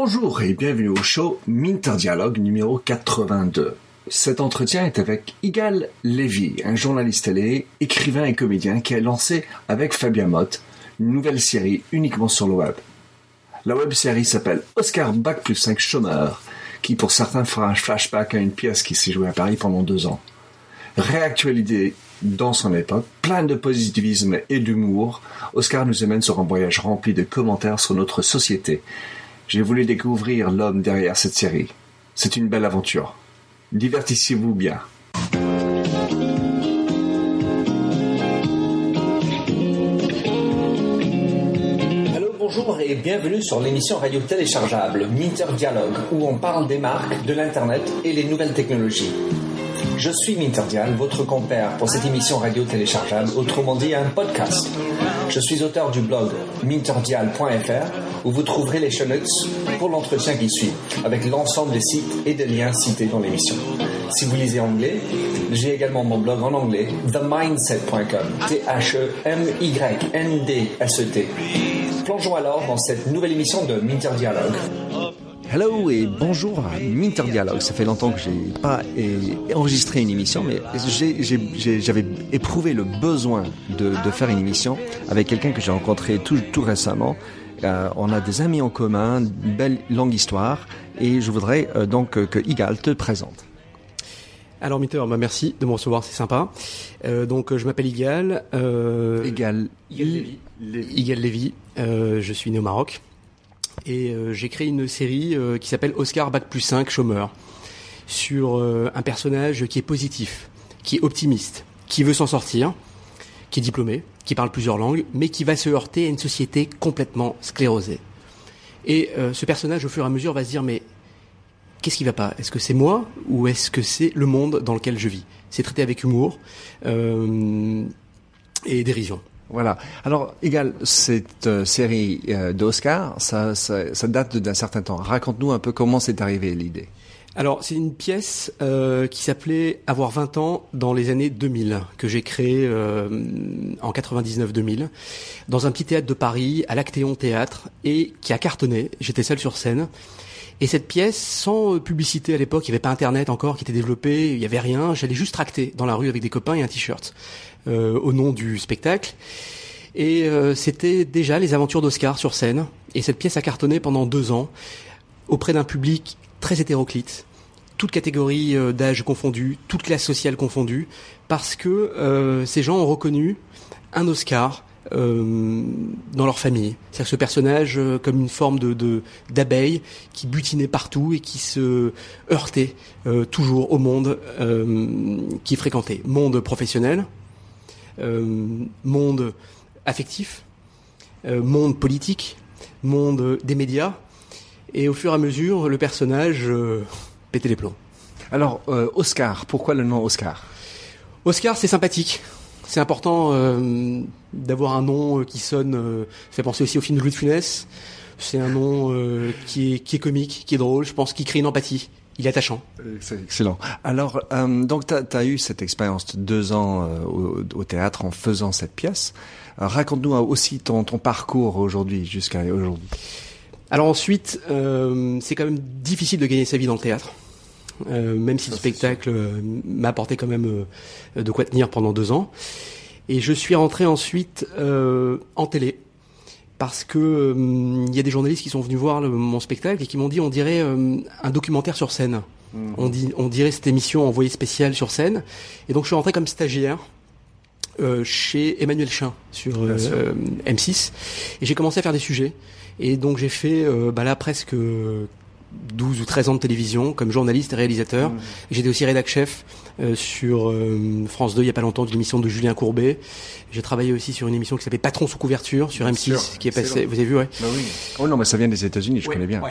Bonjour et bienvenue au show Minter Dialogue numéro 82. Cet entretien est avec Igal Levy, un journaliste télé, écrivain et comédien qui a lancé avec Fabien Mott une nouvelle série uniquement sur le web. La web série s'appelle Oscar Bac plus 5 chômeur, qui pour certains fera un flashback à une pièce qui s'est jouée à Paris pendant deux ans. Réactualité dans son époque, plein de positivisme et d'humour, Oscar nous amène sur un voyage rempli de commentaires sur notre société. J'ai voulu découvrir l'homme derrière cette série. C'est une belle aventure. Divertissez-vous bien. Bonjour et bienvenue sur l'émission radio téléchargeable Minter Dialogue où on parle des marques, de l'internet et les nouvelles technologies. Je suis Minterdial, votre compère pour cette émission radio téléchargeable, autrement dit un podcast. Je suis auteur du blog minterdial.fr où vous trouverez les show notes pour l'entretien qui suit, avec l'ensemble des sites et des liens cités dans l'émission. Si vous lisez anglais, j'ai également mon blog en anglais, themindset.com, T-H-E-M-Y-N-D-S-E-T. Plongeons alors dans cette nouvelle émission de Minter Dialogue. Hello et bonjour à Minter Dialogue. Ça fait longtemps que j'ai pas enregistré une émission, mais j'avais éprouvé le besoin de, faire une émission avec quelqu'un que j'ai rencontré tout récemment. Euh, on a des amis en commun, une belle longue histoire, et je voudrais euh, donc euh, que Igal te présente. Alors Mitter, bah merci de me recevoir, c'est sympa. Euh, donc je m'appelle Igal. Euh, Igal, Igal Lévy. Euh, je suis né au Maroc et euh, j'ai créé une série euh, qui s'appelle Oscar Bac plus 5 chômeur sur euh, un personnage qui est positif, qui est optimiste, qui veut s'en sortir, qui est diplômé, qui parle plusieurs langues, mais qui va se heurter à une société complètement sclérosée. Et euh, ce personnage, au fur et à mesure, va se dire mais qu'est-ce qui va pas? Est-ce que c'est moi ou est-ce que c'est le monde dans lequel je vis? C'est traité avec humour euh, et dérision. Voilà. Alors, égal, cette euh, série d'Oscar, ça, ça date d'un certain temps. Raconte-nous un peu comment c'est arrivé l'idée. Alors, c'est une pièce euh, qui s'appelait Avoir 20 ans dans les années 2000, que j'ai créée euh, en 99-2000, dans un petit théâtre de Paris, à l'Actéon Théâtre, et qui a cartonné. J'étais seul sur scène. Et cette pièce, sans euh, publicité à l'époque, il n'y avait pas Internet encore qui était développé, il n'y avait rien, j'allais juste tracter dans la rue avec des copains et un t-shirt, au nom du spectacle. Et c'était déjà les aventures d'Oscar sur scène. Et cette pièce a cartonné pendant deux ans, auprès d'un public très hétéroclite, toutes catégories euh, d'âge confondues, toutes classes sociales confondues, parce que euh, ces gens ont reconnu un Oscar euh, dans leur famille. C'est-à-dire ce personnage euh, comme une forme de d'abeille qui butinait partout et qui se heurtait euh, toujours au monde euh, qu'il fréquentait. Monde professionnel, monde affectif, monde politique, monde des médias. Et au fur et à mesure, le personnage pétait les plombs. Alors, euh, Oscar, pourquoi le nom Oscar? Oscar, c'est sympathique. C'est important euh, d'avoir un nom euh, qui sonne, euh, fait penser aussi au film de Louis de Funès. C'est un nom qui, est, qui est comique, qui est drôle, je pense qu'il crée une empathie. Il est attachant. C'est excellent. Alors, donc, tu as, eu cette expérience de deux ans au, au théâtre en faisant cette pièce. Raconte-nous aussi ton, ton parcours aujourd'hui, jusqu'à aujourd'hui. Alors ensuite, euh, c'est quand même difficile de gagner sa vie dans le théâtre. Euh, même si le spectacle euh, m'a apporté quand même euh, de quoi tenir pendant deux ans. Et je suis rentré ensuite euh, en télé parce que il y a des journalistes qui sont venus voir le- mon spectacle et qui m'ont dit on dirait un documentaire sur scène. On, dit, on dirait cette émission envoyée spéciale sur scène. Et donc je suis rentré comme stagiaire euh, chez Emmanuel Chin sur euh, Bien sûr. euh, M6 et j'ai commencé à faire des sujets. Et donc j'ai fait euh, bah là presque 12 ou 13 ans de télévision comme journaliste et réalisateur. J'étais aussi rédac chef euh, sur euh, France 2 il y a pas longtemps d'une émission de Julien Courbet. J'ai travaillé aussi sur une émission qui s'appelait Patron sous couverture sur Bien M6 sûr, qui est passée. Vous avez vu ouais. Bah oui. Oh non, mais ça vient des États-Unis, je Ouais, connais bien. ouais.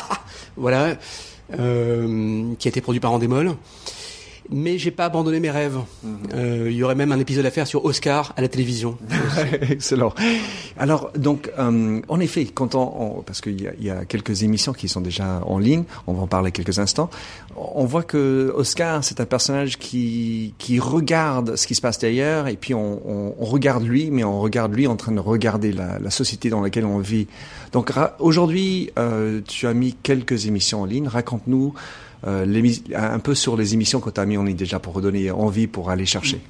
voilà, euh, qui a été produit par Endemol. Mais j'ai pas abandonné mes rêves. Mhm. Euh, Il y aurait même un épisode à faire sur Oscar à la télévision. Excellent. Alors, donc, euh, en effet, quand on, on- parce qu'il y, y a quelques émissions qui sont déjà en ligne, on va en parler quelques instants. On voit que Oscar, c'est un personnage qui qui regarde ce qui se passe derrière, et puis on, on, on regarde lui, mais on regarde lui en train de regarder la, la société dans laquelle on vit. Donc, aujourd'hui, euh, tu as mis quelques émissions en ligne. Raconte-nous. Euh, un peu sur les émissions que tu as mis en ligne déjà pour redonner envie pour aller chercher.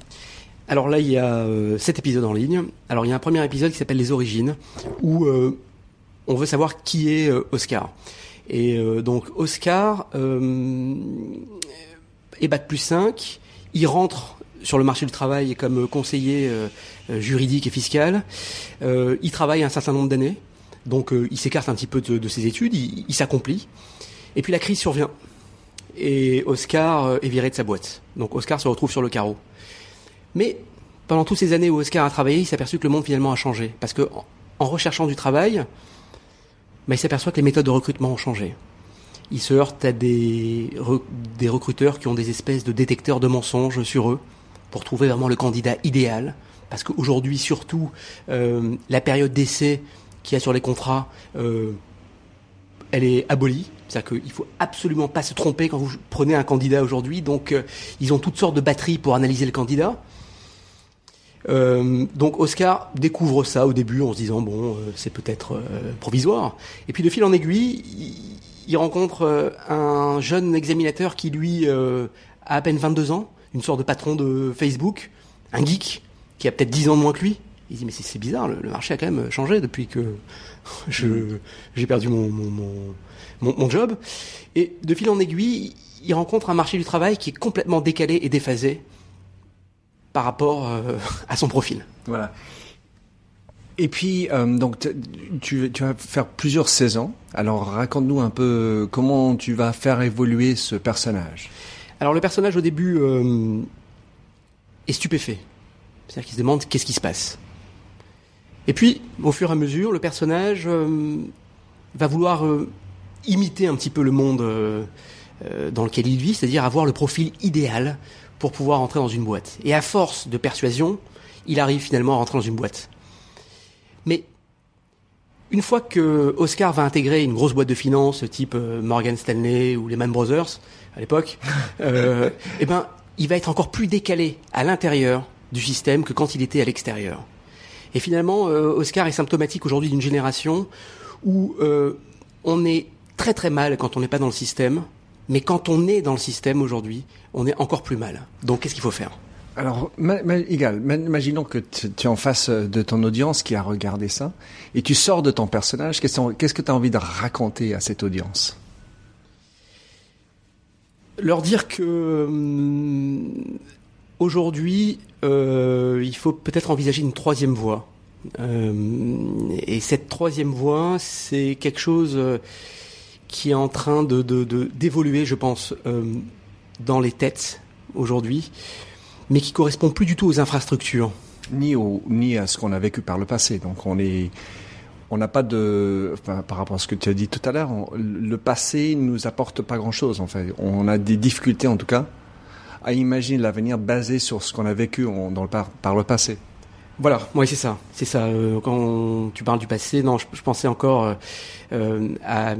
Alors là, il y a euh, sept épisodes en ligne. Alors il y a un premier épisode qui s'appelle Les Origines, où euh, on veut savoir qui est Oscar. Et donc Oscar est bac plus 5, il rentre sur le marché du travail comme conseiller juridique et fiscal. Il travaille un certain nombre d'années, donc il s'écarte un petit peu de, ses études, il s'accomplit. Et puis la crise survient. Et Oscar euh, est viré de sa boîte. Donc Oscar se retrouve sur le carreau. Mais pendant toutes ces années où Oscar a travaillé, il s'est aperçu que le monde finalement a changé. Parce que en- recherchant du travail, bah, il s'aperçoit que les méthodes de recrutement ont changé. Il se heurte à des recruteurs qui ont des espèces de détecteurs de mensonges sur eux pour trouver vraiment le candidat idéal. Parce qu'aujourd'hui, surtout, euh, la période d'essai qu'il y a sur les contrats, euh, elle est abolie. C'est-à-dire qu'il faut absolument pas se tromper quand vous prenez un candidat aujourd'hui. Donc, euh, ils ont toutes sortes de batteries pour analyser le candidat. Euh, donc Oscar découvre ça au début en se disant bon euh, c'est peut-être provisoire et puis de fil en aiguille il, il rencontre un jeune examinateur qui lui a à peine 22 ans une sorte de patron de Facebook un geek qui a peut-être 10 ans de moins que lui il dit mais c'est bizarre le, le marché a quand même changé depuis que j'ai perdu mon mon, mon mon mon job et de fil en aiguille il rencontre un marché du travail qui est complètement décalé et déphasé par rapport euh, à son profil. Voilà. Et puis, euh, donc, tu vas faire plusieurs saisons. Alors, raconte-nous un peu comment tu vas faire évoluer ce personnage. Alors le personnage au début euh, est stupéfait. C'est-à-dire qu'il se demande qu'est-ce qui se passe. Et puis, au fur et à mesure, le personnage euh, va vouloir euh, imiter un petit peu le monde euh, dans lequel il vit, c'est-à-dire avoir le profil idéal pour pouvoir entrer dans une boîte. Et à force de persuasion, il arrive finalement à rentrer dans une boîte. Mais une fois que Oscar va intégrer une grosse boîte de finance type Morgan Stanley ou Lehman Brothers à l'époque, eh ben, il va être encore plus décalé à l'intérieur du système que quand il était à l'extérieur. Et finalement, euh, Oscar est symptomatique aujourd'hui d'une génération où euh, on est très très mal quand on n'est pas dans le système, mais quand on est dans le système aujourd'hui, on est encore plus mal. Donc qu'est-ce qu'il faut faire? Alors, ma- ma- égal, ma- imaginons que tu tu es en face de ton audience qui a regardé ça, et tu sors de ton personnage. Qu'est-ce qu'est-ce que tu as envie de raconter à cette audience? Leur dire que hum, aujourd'hui, euh, il faut peut-être envisager une troisième voie. Euh, et cette troisième voie, c'est quelque chose euh, qui est en train de d'évoluer, je pense, dans les têtes aujourd'hui, mais qui correspond plus du tout aux infrastructures. ni, au, ni à ce qu'on a vécu par le passé. Donc on est, on n'a pas de, par rapport à ce que tu as dit tout à l'heure, le passé nous apporte pas grand-chose. En fait, on a des difficultés en tout cas à imaginer l'avenir basé sur ce qu'on a vécu dans le par, par le passé. Voilà, oui, c'est ça. C'est ça. Euh, quand tu parles du passé, non, je, pensais encore euh, euh,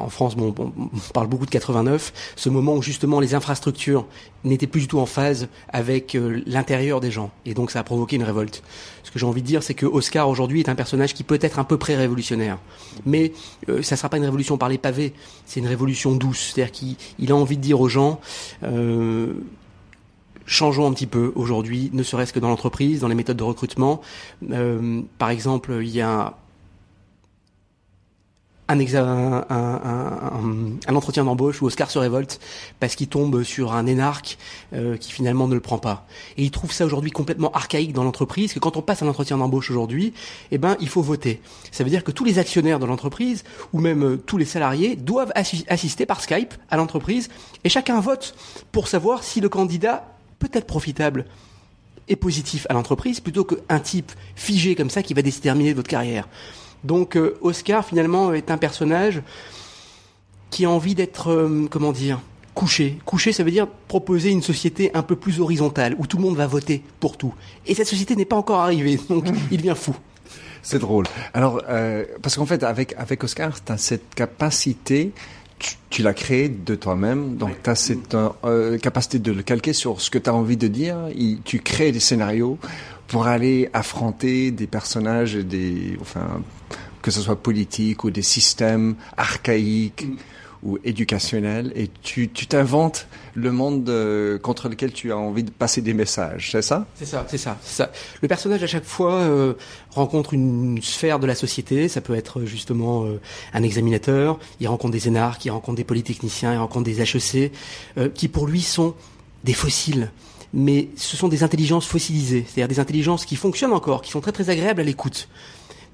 en France. Bon, on parle beaucoup de 89, ce moment où justement les infrastructures n'étaient plus du tout en phase avec euh, l'intérieur des gens, et donc ça a provoqué une révolte. Ce que j'ai envie de dire, c'est que Oscar aujourd'hui est un personnage qui peut être un peu pré-révolutionnaire, mais ça sera pas une révolution par les pavés, c'est une révolution douce. C'est-à-dire qu'il il a envie de dire aux gens. Changeons un petit peu aujourd'hui, ne serait-ce que dans l'entreprise, dans les méthodes de recrutement. Euh, par exemple, il y a un, entretien d'embauche où Oscar se révolte parce qu'il tombe sur un énarque euh, qui finalement ne le prend pas. Et il trouve ça aujourd'hui complètement archaïque dans l'entreprise, que quand on passe un entretien d'embauche aujourd'hui, eh ben, il faut voter. Ça veut dire que tous les actionnaires de l'entreprise, ou même euh, tous les salariés, doivent assi- assister par Skype à l'entreprise, et chacun vote pour savoir si le candidat peut être profitable et positif à l'entreprise, plutôt qu'un type figé comme ça qui va déterminer votre carrière. Donc euh, Oscar finalement est un personnage qui a envie d'être, euh, comment dire, coucher. Coucher, ça veut dire proposer une société un peu plus horizontale, où tout le monde va voter pour tout. Et cette société n'est pas encore arrivée, donc il devient fou. C'est drôle. Alors, euh, parce qu'en fait, avec, avec Oscar, tu as cette capacité, tu, tu l'as créée de toi-même, donc tu as cette euh, capacité de le calquer sur ce que tu as envie de dire. Tu crées des scénarios pour aller affronter des personnages, des, enfin, que ce soit politique ou des systèmes archaïques. Mm ou éducationnel et tu t'inventes le monde euh, contre lequel tu as envie de passer des messages, c'est ça? C'est ça, c'est ça, ça. Le personnage à chaque fois euh, rencontre une sphère de la société, ça peut être justement euh, un examinateur, il rencontre des énarques, il rencontre des polytechniciens, il rencontre des HEC, qui pour lui sont des fossiles. Mais ce sont des intelligences fossilisées, c'est-à-dire des intelligences qui fonctionnent encore, qui sont très très agréables à l'écoute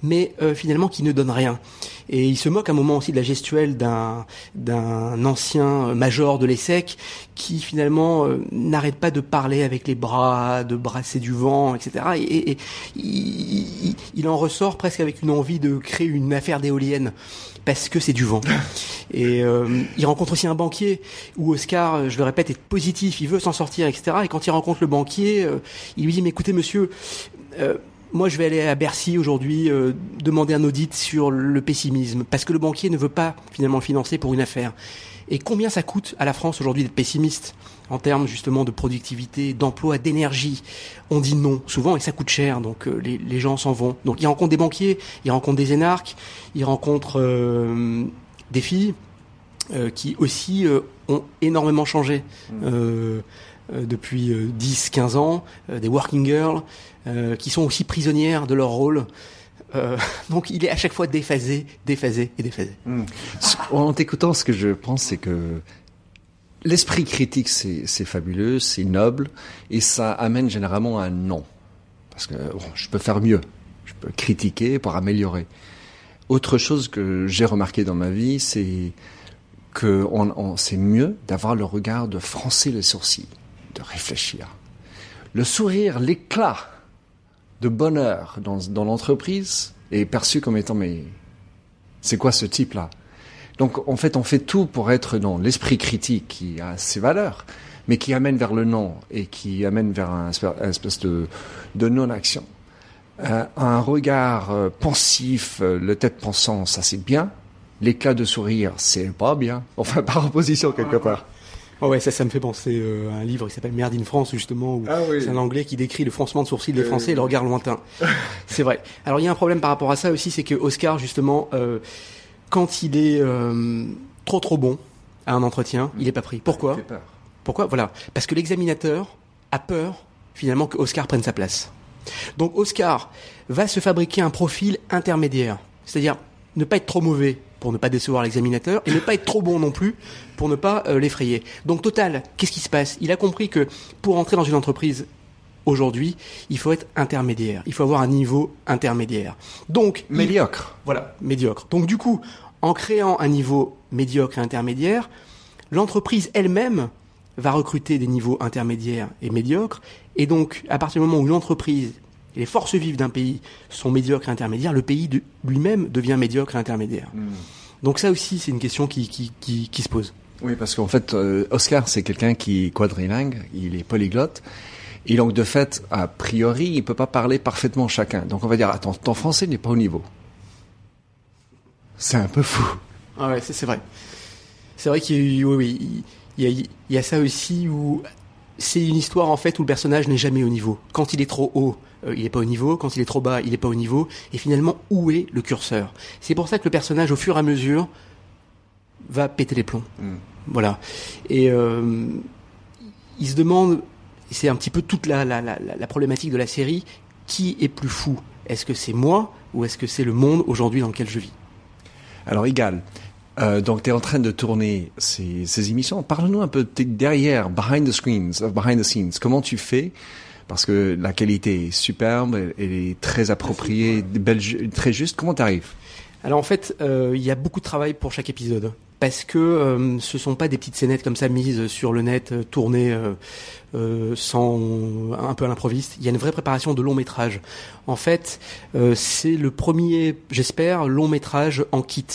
mais euh, finalement qui ne donne rien. Et il se moque à un moment aussi de la gestuelle d'un d'un ancien major de l'ESSEC qui finalement euh, n'arrête pas de parler avec les bras, de brasser du vent, etc. Et, il, en ressort presque avec une envie de créer une affaire d'éolienne parce que c'est du vent. Et euh, il rencontre aussi un banquier où Oscar, je le répète, est positif, il veut s'en sortir, etc. Et quand il rencontre le banquier, il lui dit mais écoutez monsieur moi, je vais aller à Bercy aujourd'hui euh, demander un audit sur le pessimisme, parce que le banquier ne veut pas finalement financer pour une affaire. Et combien ça coûte à la France aujourd'hui d'être pessimiste en termes justement de productivité, d'emploi, d'énergie? On dit non souvent et ça coûte cher, donc euh, les, les, gens s'en vont. Donc il rencontre des banquiers, il rencontre des énarques, il rencontre euh, des filles qui aussi ont énormément changé. Mmh. depuis 10-15 ans, des working girls, euh, qui sont aussi prisonnières de leur rôle. Euh, donc il est à chaque fois déphasé, déphasé et déphasé. Hmm. En t'écoutant, ce que je pense, c'est que l'esprit critique, c'est fabuleux, c'est noble, et ça amène généralement un non. Parce que je peux faire mieux, je peux critiquer pour améliorer. Autre chose que j'ai remarqué dans ma vie, c'est que on, c'est mieux d'avoir le regard de froncer les sourcils, de réfléchir. Le sourire, l'éclat de bonheur dans, dans l'entreprise est perçu comme étant mais c'est quoi ce type-là? Donc en fait on fait tout pour être dans l'esprit critique qui a ses valeurs, mais qui amène vers le non et qui amène vers un, espèce de, de non-action. Euh, un regard euh, pensif, euh, le tête pensant, ça c'est bien. L'éclat de sourire, c'est pas bien. Enfin par opposition quelque part. Oh ouais, ça, ça me fait penser euh, à un livre qui s'appelle Merde in France, justement, où ah c'est un anglais qui décrit le froncement de sourcils des euh, Français et le regard lointain. c'est vrai. Alors, il y a un problème par rapport à ça aussi, c'est que Oscar, justement, euh, quand il est trop trop bon à un entretien, il est pas pris. Pourquoi Pourquoi? Voilà. Parce que l'examinateur a peur, finalement, que Oscar prenne sa place. Donc, Oscar va se fabriquer un profil intermédiaire. C'est-à-dire, ne pas être trop mauvais pour ne pas décevoir l'examinateur et ne pas être trop bon non plus pour ne pas euh, l'effrayer. Donc total, qu'est-ce qui se passe? Il a compris que pour entrer dans une entreprise aujourd'hui, il faut être intermédiaire, il faut avoir un niveau intermédiaire. Donc médiocre. voilà, médiocre. Donc du coup, en créant un niveau médiocre et intermédiaire, l'entreprise elle-même va recruter des niveaux intermédiaires et médiocres et donc à partir du moment où l'entreprise les forces vives d'un pays sont médiocres et intermédiaires, le pays lui-même devient médiocre et intermédiaire. Hmm. Donc ça aussi, c'est une question qui, qui, se pose. Oui, parce qu'en fait, euh, Oscar, c'est quelqu'un qui est quadrilingue, il est polyglotte. Et donc, de fait, a priori, il peut pas parler parfaitement chacun. Donc, on va dire, attends, ton français n'est pas au niveau. C'est un peu fou. Ah ouais, c'est vrai. C'est vrai qu'il y, oui, il y a ça aussi où c'est une histoire en fait où le personnage n'est jamais au niveau. Quand il est trop haut, euh, il n'est pas au niveau. Quand il est trop bas, il n'est pas au niveau. Et finalement, où est le curseur? C'est pour ça que le personnage, au fur et à mesure, va péter les plombs. Hmm. Voilà. Et euh, il se demande, c'est un petit peu toute la, la, la, la, problématique de la série, qui est plus fou? Est-ce que c'est moi ou est-ce que c'est le monde aujourd'hui dans lequel je vis? Alors, égal. Euh, donc, tu es en train de tourner ces, ces émissions. Parle-nous un peu derrière, behind the screens, behind the scenes. Comment tu fais parce que la qualité est superbe, elle est très appropriée, très juste. Comment t'arrives? Alors en fait, euh, il y a beaucoup de travail pour chaque épisode parce que euh, ce sont pas des petites scénettes comme ça mises sur le net, euh, tournées euh, sans un peu à l'improviste. Il y a une vraie préparation de long métrage. En fait, c'est le premier, j'espère, long métrage en kit.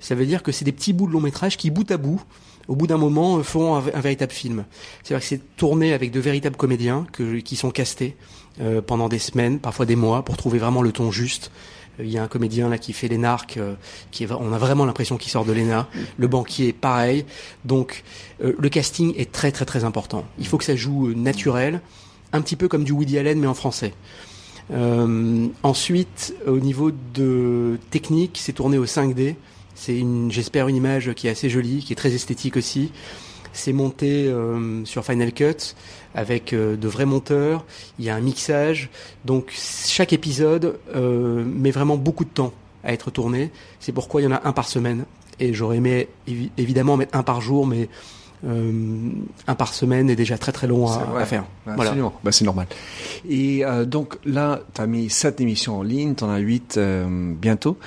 Ça veut dire que c'est des petits bouts de long métrage qui, bout à bout, au bout d'un moment, font un, véritable film. C'est-à-dire que c'est tourné avec de véritables comédiens qui sont castés pendant des semaines, parfois des mois, pour trouver vraiment le ton juste. Il y a un comédien là qui fait les narcs, euh, qui est, on a vraiment l'impression qu'il sort de l'ENA. Le banquier, pareil. Donc euh, le casting est très très très important. Il faut que ça joue euh, naturel, un petit peu comme du Woody Allen mais en français. ensuite, au niveau de technique, c'est tourné au 5D. C'est une, j'espère, une image qui est assez jolie, qui est très esthétique aussi. C'est monté sur Final Cut avec euh, de vrais monteurs, il y a un mixage, donc chaque épisode euh, met vraiment beaucoup de temps à être tourné. C'est pourquoi il y en a un par semaine. Et j'aurais aimé évidemment mettre un par jour, mais euh, un par semaine est déjà très très long à, faire. Voilà. Bah, c'est normal. Et donc là, tu as mis sept émissions en ligne, tu en as huit bientôt.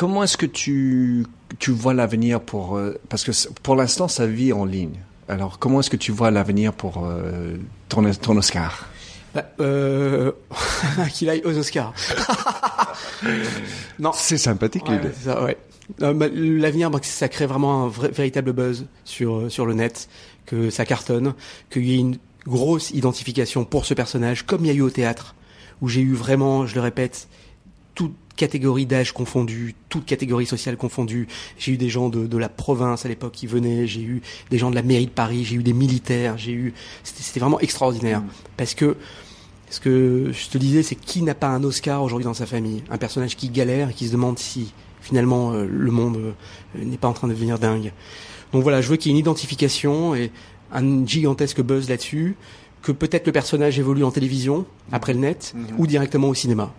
Comment est-ce que tu, tu vois l'avenir pour... parce que pour l'instant, ça vit en ligne. Alors, comment est-ce que tu vois l'avenir pour euh, ton, Oscar? Bah, euh, Qu'il aille aux Oscars. non. C'est sympathique l'idée. Ouais, bah, l'avenir, bah, ça crée vraiment un véritable buzz sur sur le net, que ça cartonne, qu'il y ait une grosse identification pour ce personnage, comme il y a eu au théâtre, où j'ai eu vraiment, je le répète, toute catégorie d'âge confondue, toute catégorie sociale confondue. J'ai eu des gens de, la province à l'époque qui venaient, j'ai eu des gens de la mairie de Paris, j'ai eu des militaires, j'ai eu, c'était vraiment extraordinaire. Mm. Parce que, ce que je te disais, c'est qui n'a pas un Oscar aujourd'hui dans sa famille? Un personnage qui galère et qui se demande si finalement euh, le monde euh, n'est pas en train de devenir dingue. Donc voilà, je veux qu'il y ait une identification et un gigantesque buzz là-dessus, que peut-être le personnage évolue en télévision, après le net, mm-hmm. ou directement au cinéma.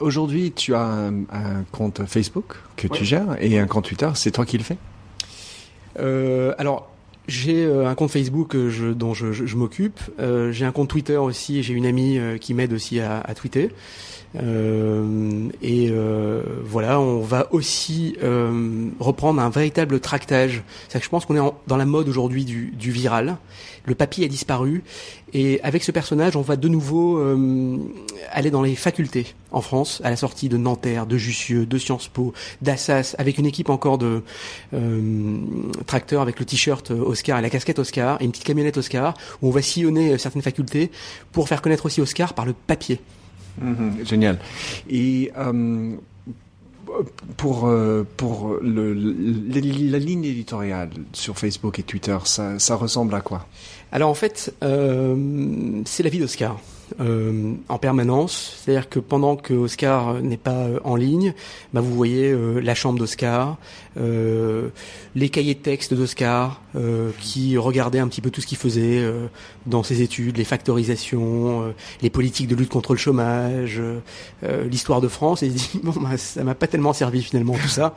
Aujourd'hui, tu as un, compte Facebook que tu gères et un compte Twitter. C'est toi qui le fais? Euh, Alors, j'ai euh, un compte Facebook euh, dont je, m'occupe. j'ai un compte Twitter aussi. J'ai une amie qui m'aide aussi à, à tweeter. Euh, et euh, voilà, on va aussi euh, reprendre un véritable tractage. C'est que je pense qu'on est dans la mode aujourd'hui du, du, viral. Le papier a disparu et avec ce personnage, on va de nouveau aller dans les facultés en France, à la sortie de Nanterre, de Jussieu, de Sciences Po, d'Assas, avec une équipe encore de tracteurs avec le t-shirt Oscar et la casquette Oscar et une petite camionnette Oscar, où on va sillonner certaines facultés pour faire connaître aussi Oscar par le papier. Mhm, génial. Et euh, pour euh, pour le, la ligne éditoriale sur Facebook et Twitter, ça, ressemble à quoi? Alors en fait, euh, c'est la vie d'Oscar. Euh, en permanence. C'est-à-dire que pendant que Oscar n'est pas euh, en ligne, bah vous voyez euh, la chambre d'Oscar, les cahiers de texte d'Oscar, qui regardait un petit peu tout ce qu'il faisait dans ses études, les factorisations, les politiques de lutte contre le chômage, l'histoire de France. Et il dit bon, bah, ça m'a pas tellement servi finalement tout ça.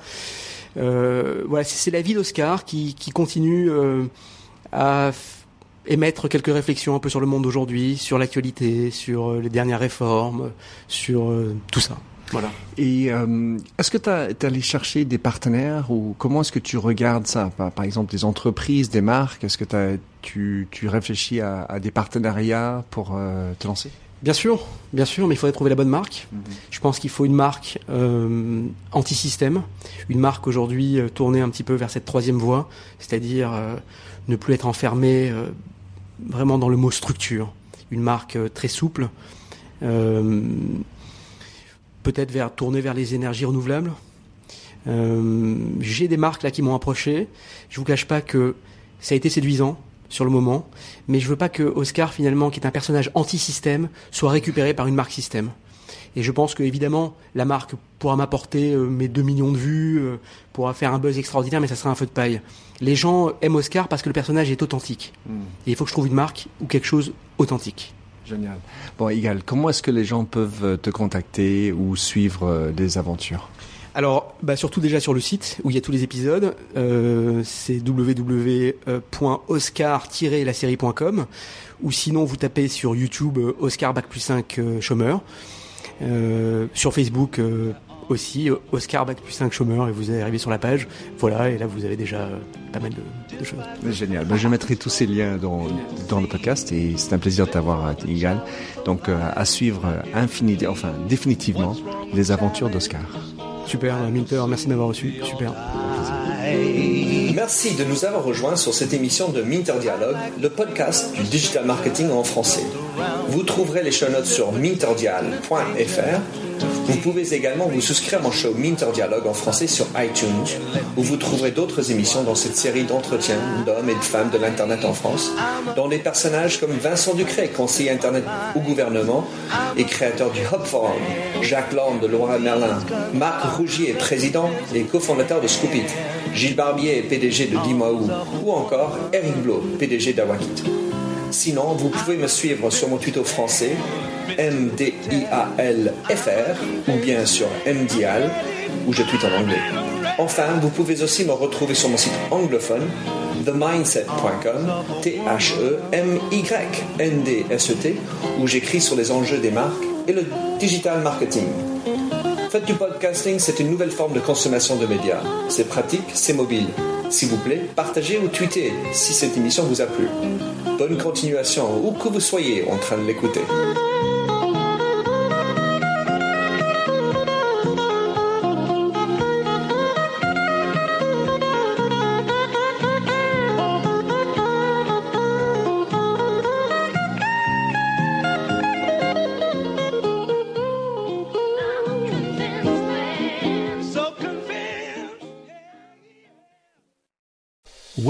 voilà, c'est la vie d'Oscar qui, qui continue à émettre quelques réflexions un peu sur le monde d'aujourd'hui, sur l'actualité, sur euh, les dernières réformes, sur euh, tout ça. Voilà. Et euh, est-ce que tu es allé chercher des partenaires ou comment est-ce que tu regardes ça? Par, par, exemple, des entreprises, des marques Est-ce que tu, tu réfléchis à, à, des partenariats pour te lancer? Bien sûr, bien sûr, mais il faudrait trouver la bonne marque. Mhm. Je pense qu'il faut une marque euh, anti-système, une marque aujourd'hui tournée un petit peu vers cette troisième voie, c'est-à-dire ne plus être enfermé vraiment dans le mot structure. Une marque euh, très souple, euh, peut-être vers, tournée vers les énergies renouvelables. Euh, j'ai des marques là qui m'ont approché. Je vous cache pas que ça a été séduisant sur le moment, mais je veux pas que Oscar finalement, qui est un personnage anti-système, soit récupéré par une marque système. Et je pense que évidemment la marque pourra m'apporter mes 2 millions de vues, pourra faire un buzz extraordinaire, mais ça sera un feu de paille les gens aiment Oscar parce que le personnage est authentique. Hmm. Et il faut que je trouve une marque ou quelque chose authentique. Génial. Bon, Igal, comment est-ce que les gens peuvent euh, te contacter ou suivre euh, des aventures? Alors, bah surtout déjà sur le site où il y a tous les épisodes, euh, c'est www.oscar-la-série.com ou sinon vous tapez sur YouTube Oscar Bac plus 5 chômeur, sur Facebook aussi Oscar Bac plus 5 chômeurs et vous arrivez sur la page. Voilà, et là vous avez déjà euh, pas mal de, choses. Génial. Ben, je mettrai tous ces liens dans, dans le podcast et c'est un plaisir de t'avoir égal. Donc euh, à suivre infini, enfin définitivement les aventures d'Oscar. Super, Minter, merci de m'avoir reçu. Super. Merci de nous avoir rejoints sur cette émission de Minter Dialogue, le podcast du digital marketing en français. Vous trouverez les show notes sur minterdial.fr vous pouvez également vous souscrire à mon show Minter Dialogue en français sur iTunes, où vous trouverez d'autres émissions dans cette série d'entretiens d'hommes et de femmes de l'Internet en France, dont des personnages comme Vincent Ducret, conseiller Internet au gouvernement et créateur du Hub Forum, Jacques Land de Laura Merlin, Marc Rougier, président et cofondateur de Scoopit, Gilles Barbier, PDG de Dimaou, ou encore Eric Blo, PDG d'Awakit. Sinon, vous pouvez me suivre sur mon tuto français M-D-I-A-L-F-R ou bien sur MDIAL où je tweete en anglais. Enfin, vous pouvez aussi me retrouver sur mon site anglophone themindset.com, T-H-E-M-Y-N-D-S-E-T, où j'écris sur les enjeux des marques et le digital marketing. Faites du podcasting, c'est une nouvelle forme de consommation de médias. C'est pratique, c'est mobile. S'il vous plaît, partagez ou tweetez si cette émission vous a plu. Bonne continuation, où que vous soyez en train de l'écouter.